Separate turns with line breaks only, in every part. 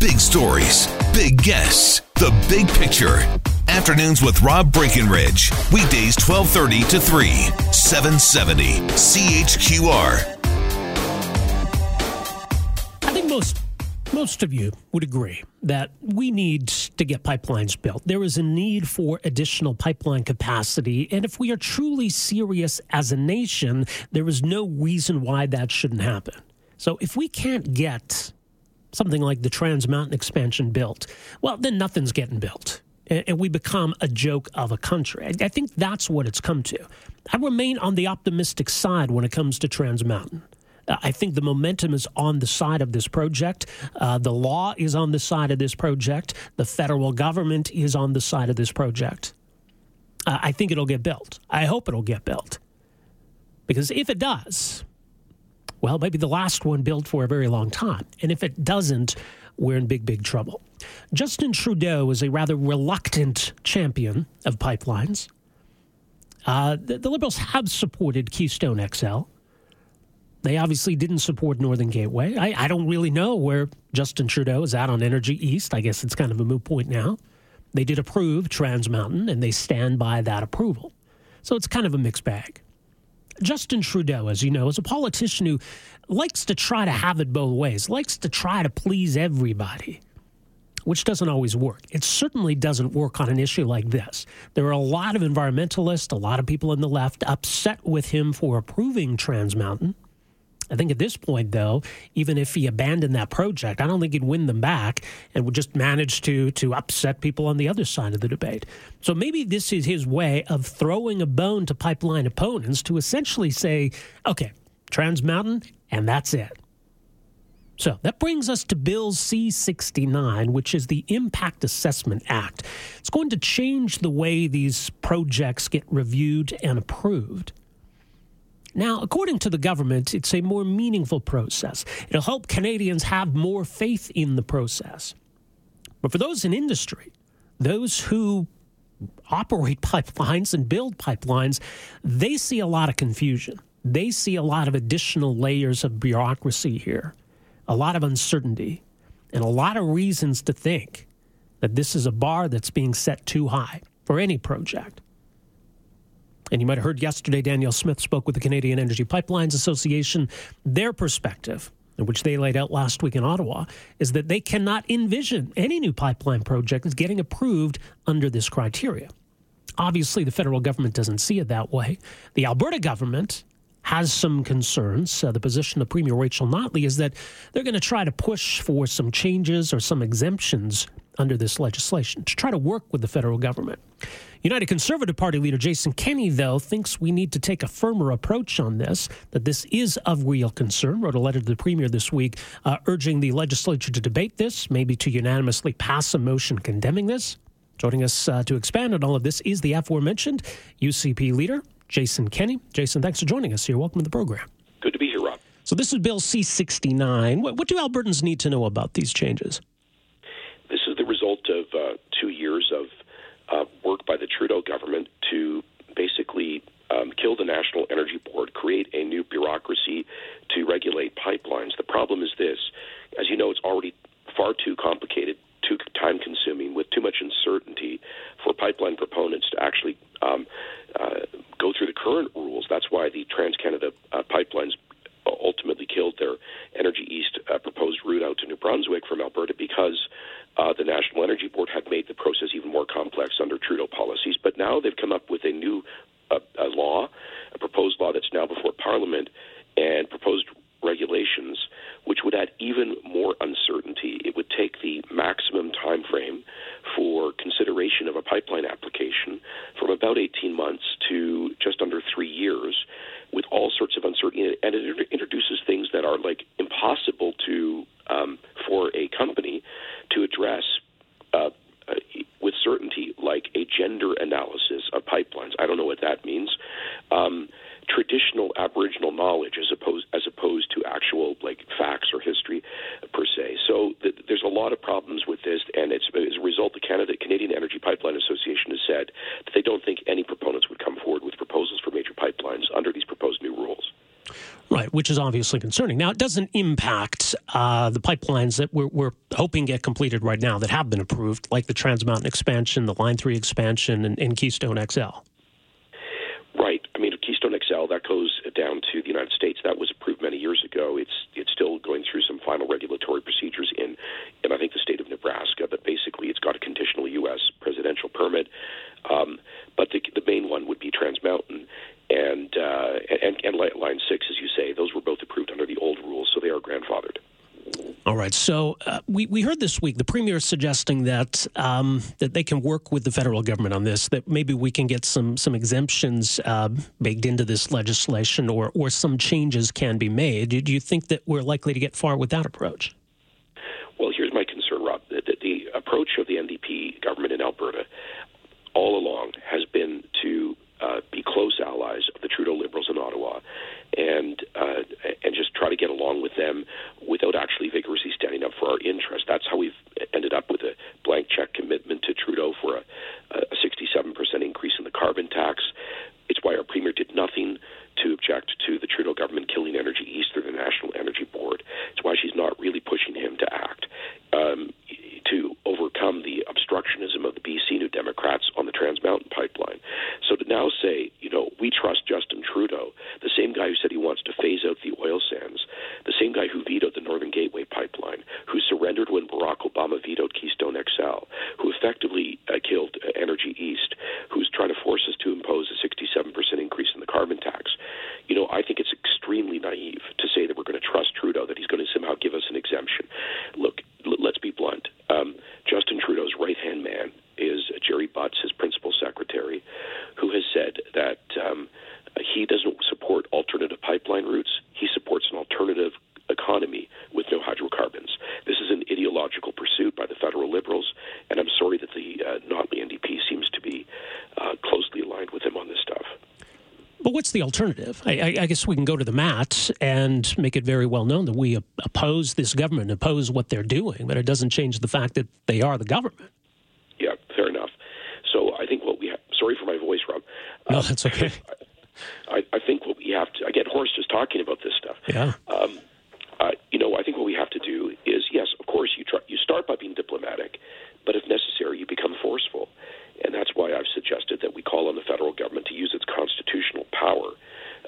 Big stories, big guests, the big picture. Afternoons with Rob Breckenridge. Weekdays 1230 to 3, 770 CHQR.
I think most most of you would agree that we need to get pipelines built. There is a need for additional pipeline capacity. And if we are truly serious as a nation, there is no reason why that shouldn't happen. So if we can't get something like the Trans Mountain expansion built, well, then nothing's getting built. And we become a joke of a country. I think that's what it's come to. I remain on the optimistic side when it comes to Trans Mountain. I think the momentum is on the side of this project. Uh, the law is on the side of this project. The federal government is on the side of this project. Uh, I think it'll get built. I hope it'll get built. Because if it does, well, maybe the last one built for a very long time. And if it doesn't, we're in big, big trouble. Justin Trudeau is a rather reluctant champion of pipelines. Uh, the, the Liberals have supported Keystone XL. They obviously didn't support Northern Gateway. I, I, don't really know where Justin Trudeau is at on Energy East. I guess it's kind of a moot point now. They did approve Trans Mountain, and they stand by that approval. So it's kind of a mixed bag. Justin Trudeau, as you know, is a politician who likes to try to have it both ways, likes to try to please everybody, which doesn't always work. It certainly doesn't work on an issue like this. There are a lot of environmentalists, a lot of people on the left upset with him for approving Trans Mountain. I think at this point, though, even if he abandoned that project, I don't think he'd win them back and would just manage to to upset people on the other side of the debate. So maybe this is his way of throwing a bone to pipeline opponents to essentially say, okay, Trans Mountain, and that's it. So that brings us to Bill C 69, which is the Impact Assessment Act. It's going to change the way these projects get reviewed and approved. Now, according to the government, it's a more meaningful process. It'll help Canadians have more faith in the process. But for those in industry, those who operate pipelines and build pipelines, they see a lot of confusion. They see a lot of additional layers of bureaucracy here, a lot of uncertainty, and a lot of reasons to think that this is a bar that's being set too high for any project. And you might have heard yesterday, Danielle Smith spoke with the Canadian Energy Pipelines Association. Their perspective, which they laid out last week in Ottawa, is that they cannot envision any new pipeline project getting approved under this criteria. Obviously, the federal government doesn't see it that way. The Alberta government has some concerns. Uh, the position of Premier Rachel Notley is that they're going to try to push for some changes or some exemptions under this legislation to try to work with the federal government. United Conservative Party leader Jason Kenney, though, thinks we need to take a firmer approach on this, that this is of real concern. Wrote a letter to the Premier this week uh, urging the legislature to debate this, maybe to unanimously pass a motion condemning this. Joining us uh, to expand on all of this is the aforementioned UCP leader, Jason Kenney. Jason, thanks for joining us here. Welcome to the program.
Good to be here, Rob.
So, this is Bill C 69. What, what do Albertans need to know about these changes?
This is the result of uh, two years of uh, work by the Trudeau government to basically um, kill the National Energy Board, create a new bureaucracy to regulate pipelines. The problem is this as you know, it's already far too complicated, too time consuming, with too much uncertainty now before Parliament and proposed regulations, which would add even more uncertainty. It would take the maximum time frame for consideration of a pipeline application from about 18 months to just under three years, with all sorts of uncertainty, and it introduces things that are like impossible to um, for a company to address. Uh, uh with certainty, like a
gender which is obviously concerning. Now, it doesn't impact uh, the pipelines that we're, we're, hoping get completed right now that have been approved, like the Trans Mountain expansion, the Line 3 expansion, and, and Keystone XL.
Right. I mean, Keystone XL, that goes down to the United States. That was approved many years ago. It's it's still going through some final regulatory procedures in, in I think, the state of Nebraska, but basically it's got a conditional U.S. presidential permit. Um, but the, the main one would be Trans Mountain and, uh, and, and Line 6, as you say. Those were both approved under the old rules, so they are grandfathered.
All right. So uh, we we heard this week the premier suggesting that um, that they can work with the federal government on this. That maybe we can get some some exemptions uh, baked into this legislation, or or some changes can be made. Do you think that we're likely to get far with that approach?
Well, here's my concern, Rob. The, the, the approach of the NDP government in Alberta all along has been to uh, be close allies of the Trudeau Liberals in Ottawa, and uh, and just try to get along with them without actually vigorously standing up for our interests. That's how we've ended up with a blank check commitment to Trudeau for a, a 67% increase in the carbon tax. It's why our premier did nothing to object to the Trudeau government killing Energy East through the National Energy Board. It's why she's not really pushing him to act. Um, to overcome the obstructionism of the BC New Democrats on the Trans Mountain Pipeline. So to now say, you know, we trust Justin Trudeau, the same guy who said he wants to phase out the oil sands, the same guy who vetoed the Northern Gateway Pipeline, who surrendered when Barack Obama vetoed Keystone XL, who effectively uh, killed uh, Energy East, who's trying to force us to impose a 67% increase in the carbon tax. You know, I think it's extremely naive to say that we're going to trust Trudeau, that he's going to somehow give us an exemption. Look, let's be blunt. Um, Justin Trudeau's right hand man is Gerry Butts, his principal secretary, who has said that um, he doesn't support alternative pipeline routes. He supports an alternative economy with no hydrocarbons. This is an ideological pursuit by the federal liberals, and I'm sorry that the uh, Notley NDP seems to be uh, closely aligned with him on this stuff.
But what's the alternative? I, I, guess we can go to the mat and make it very well known that we oppose this government, oppose what they're doing, but it doesn't change the fact that they are the government.
Yeah, fair enough. So I think what we have, sorry for my voice, Rob.
No, that's okay.
I, I, think what we have to, I get hoarse just talking about this stuff.
Yeah.
Um, uh, you know, I think what we have to do is, yes, of course, you try, you start by being diplomatic, but if necessary, you become forceful. And that's why I've suggested that we call on the federal government to use its constitutional power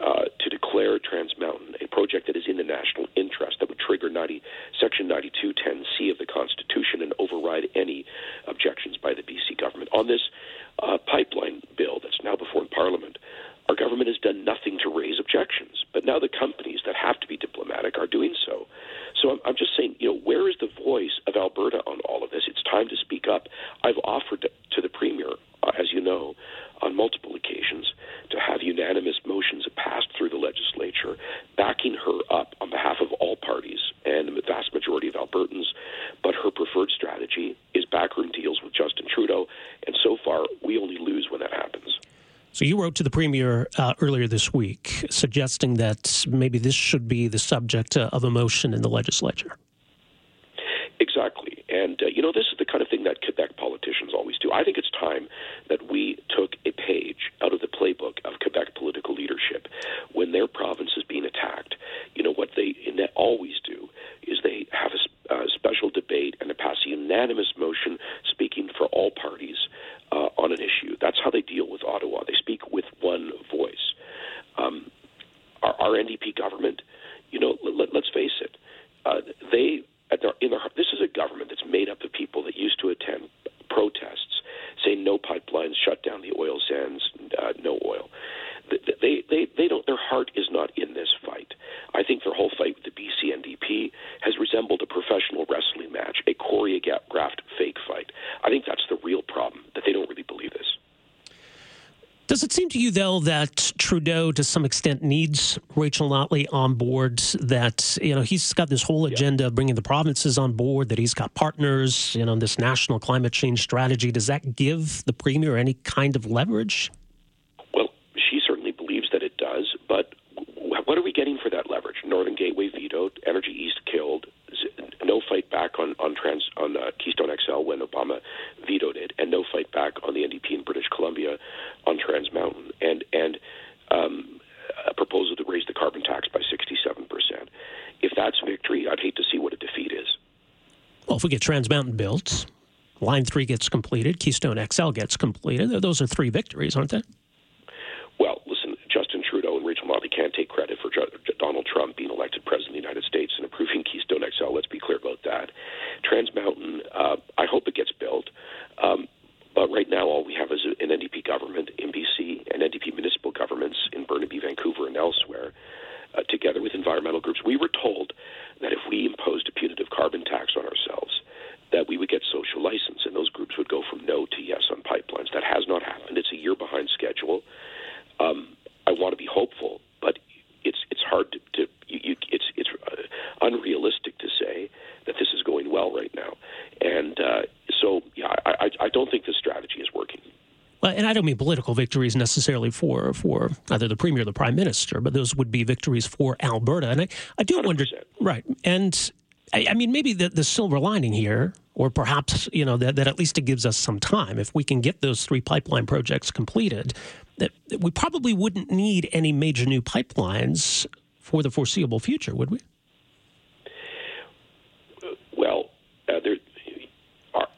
uh, to declare Trans Mountain a project that is in the national interest that would trigger 90, Section 9210C of the Constitution and override any objections by the BC government. On this uh, pipeline bill that's now before Parliament, our government has done nothing to raise objections, but now the companies that have to be diplomatic are doing so. So I'm, I'm just saying, you know, where is the voice of Alberta on all of this? It's time to speak up. I've offered to the premier, know, on multiple occasions to have unanimous motions passed through the legislature, backing her up on behalf of all parties and the vast majority of Albertans. But her preferred strategy is backroom deals with Justin Trudeau, and so far we only lose when that happens.
So you wrote to the premier uh, earlier this week, suggesting that maybe this should be the subject uh, of a motion in the legislature.
Exactly, and uh, you know this is the kind of thing that Quebec politicians always do. I think it's time that we took a page out of the playbook of Quebec political leadership when their province is being attacked. You know what they always do is they have a, a special debate and they pass a unanimous motion speaking for all parties uh, on an issue. That's how they deal with Ottawa. They speak with one voice. Um, our, our NDP government, you know, let, us face it, uh, they at their, in their, this is a government that's made up of people that used to attend protests, saying no pipelines, shut down the oil sands, uh, no oil. They, they, they don't. Their heart is not in this fight. I think their whole fight with the BC NDP has resembled a professional wrestling match, a choreographed fake fight. I think that's the real problem that they don't really believe this.
Does it seem to you, though, that Trudeau, to some extent, needs Rachel Notley on board? That you know he's got this whole agenda, yeah. bringing the provinces on board. That he's got partners, you know, this national climate change strategy. Does that give the premier any kind of leverage?
Well, she certainly believes that it does. But what are we getting for that leverage? Northern Gateway vetoed, Energy East killed, Obama vetoed it, and no fight back on the NDP in British Columbia on Trans Mountain, and and um, a proposal to raise the carbon tax by 67 percent. If that's victory, I'd hate to see what a defeat is.
Well, if we get Trans Mountain built, Line Three gets completed, Keystone XL gets completed. Those are three victories, aren't they?
Can't take credit for Donald Trump being elected president of the United States and approving Keystone XL. Let's be clear about that. Trans Mountain, uh, I hope it gets built. Um, but right now, all we have is an NDP government in BC and NDP municipal governments in Burnaby, Vancouver, and elsewhere, uh, together with environmental groups. We were told that if we imposed a punitive carbon tax on ourselves, that we would get social license, and those groups would go from no to yes on pipelines. That has not happened. It's a year behind schedule. Um, I want to be hopeful, hard to, to you, you, it's it's uh, unrealistic to say that this is going well right now, and uh, so yeah, I, I, I don't think this strategy is working.
Well, and I don't mean political victories necessarily for for either the premier or the prime minister, but those would be victories for Alberta. And I, I do 100%. wonder, right? And I, I, mean, maybe the, the silver lining here, or perhaps you know that, that at least it gives us some time if we can get those three pipeline projects completed. That, that we probably wouldn't need any major new pipelines for the foreseeable future, would we?
Well, uh, there,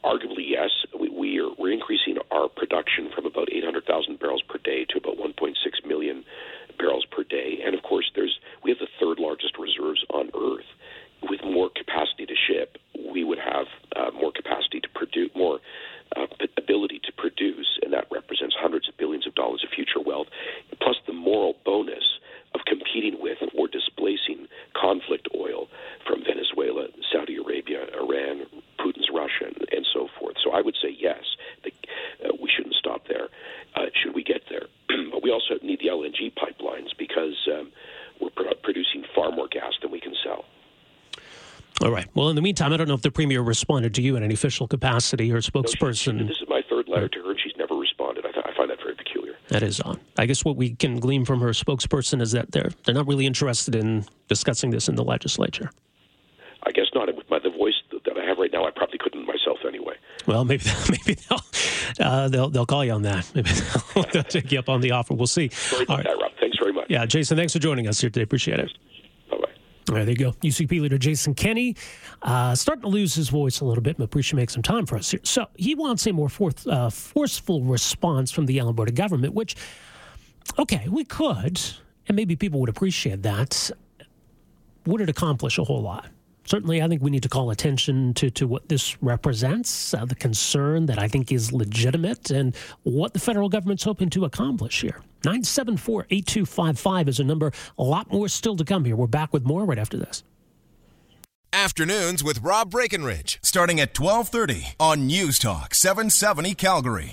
arguably yes. We, we are we're increasing our production from about 800,000 barrels per day to about 1.6 million barrels per day, and of course, there's we have the third largest reserves on Earth. With more capacity to ship, we would have uh, more capacity to produce, more uh, ability to produce, and that represents hundreds of billions of dollars of future wealth, plus the moral bonus of competing with or displacing conflict oil from Venezuela, Saudi Arabia, Iran, Putin's Russia, and, and so forth. So I would say yes, the, uh, we shouldn't stop there. Uh, should we get there? but we also need the LNG pipelines because um, we're pro- producing far more gas than we can sell.
All right. Well, in the meantime, I don't know if the premier responded to you in any official capacity or spokesperson.
No, this is my third letter to her, and she's never responded. I, th- I find that very peculiar.
That is odd. I guess what we can glean from her spokesperson is that they're they're not really interested in discussing this in the legislature.
I guess not. With my, the voice that I have right now, I probably couldn't myself anyway.
Well, maybe maybe they'll uh, they'll they'll call you on that. Maybe they'll, they'll, take you up on the offer. We'll see.
Sorry about right. that, Rob. Thanks very much.
Yeah, Jason. Thanks for joining us here today. Appreciate it. All right, there you go. UCP leader Jason Kenney uh, starting to lose his voice a little bit, but appreciate make some time for us here. So he wants a more forth, uh, forceful response from the Alberta government, which, okay, we could, and maybe people would appreciate that. Would it accomplish a whole lot? Certainly, I think we need to call attention to, to what this represents, uh, the concern that I think is legitimate, and what the federal government's hoping to accomplish here. 974 8255 is a number. A lot more still to come here. We're back with more right after this.
Afternoons with Rob Breckenridge, starting at 1230 on News Talk 770 Calgary.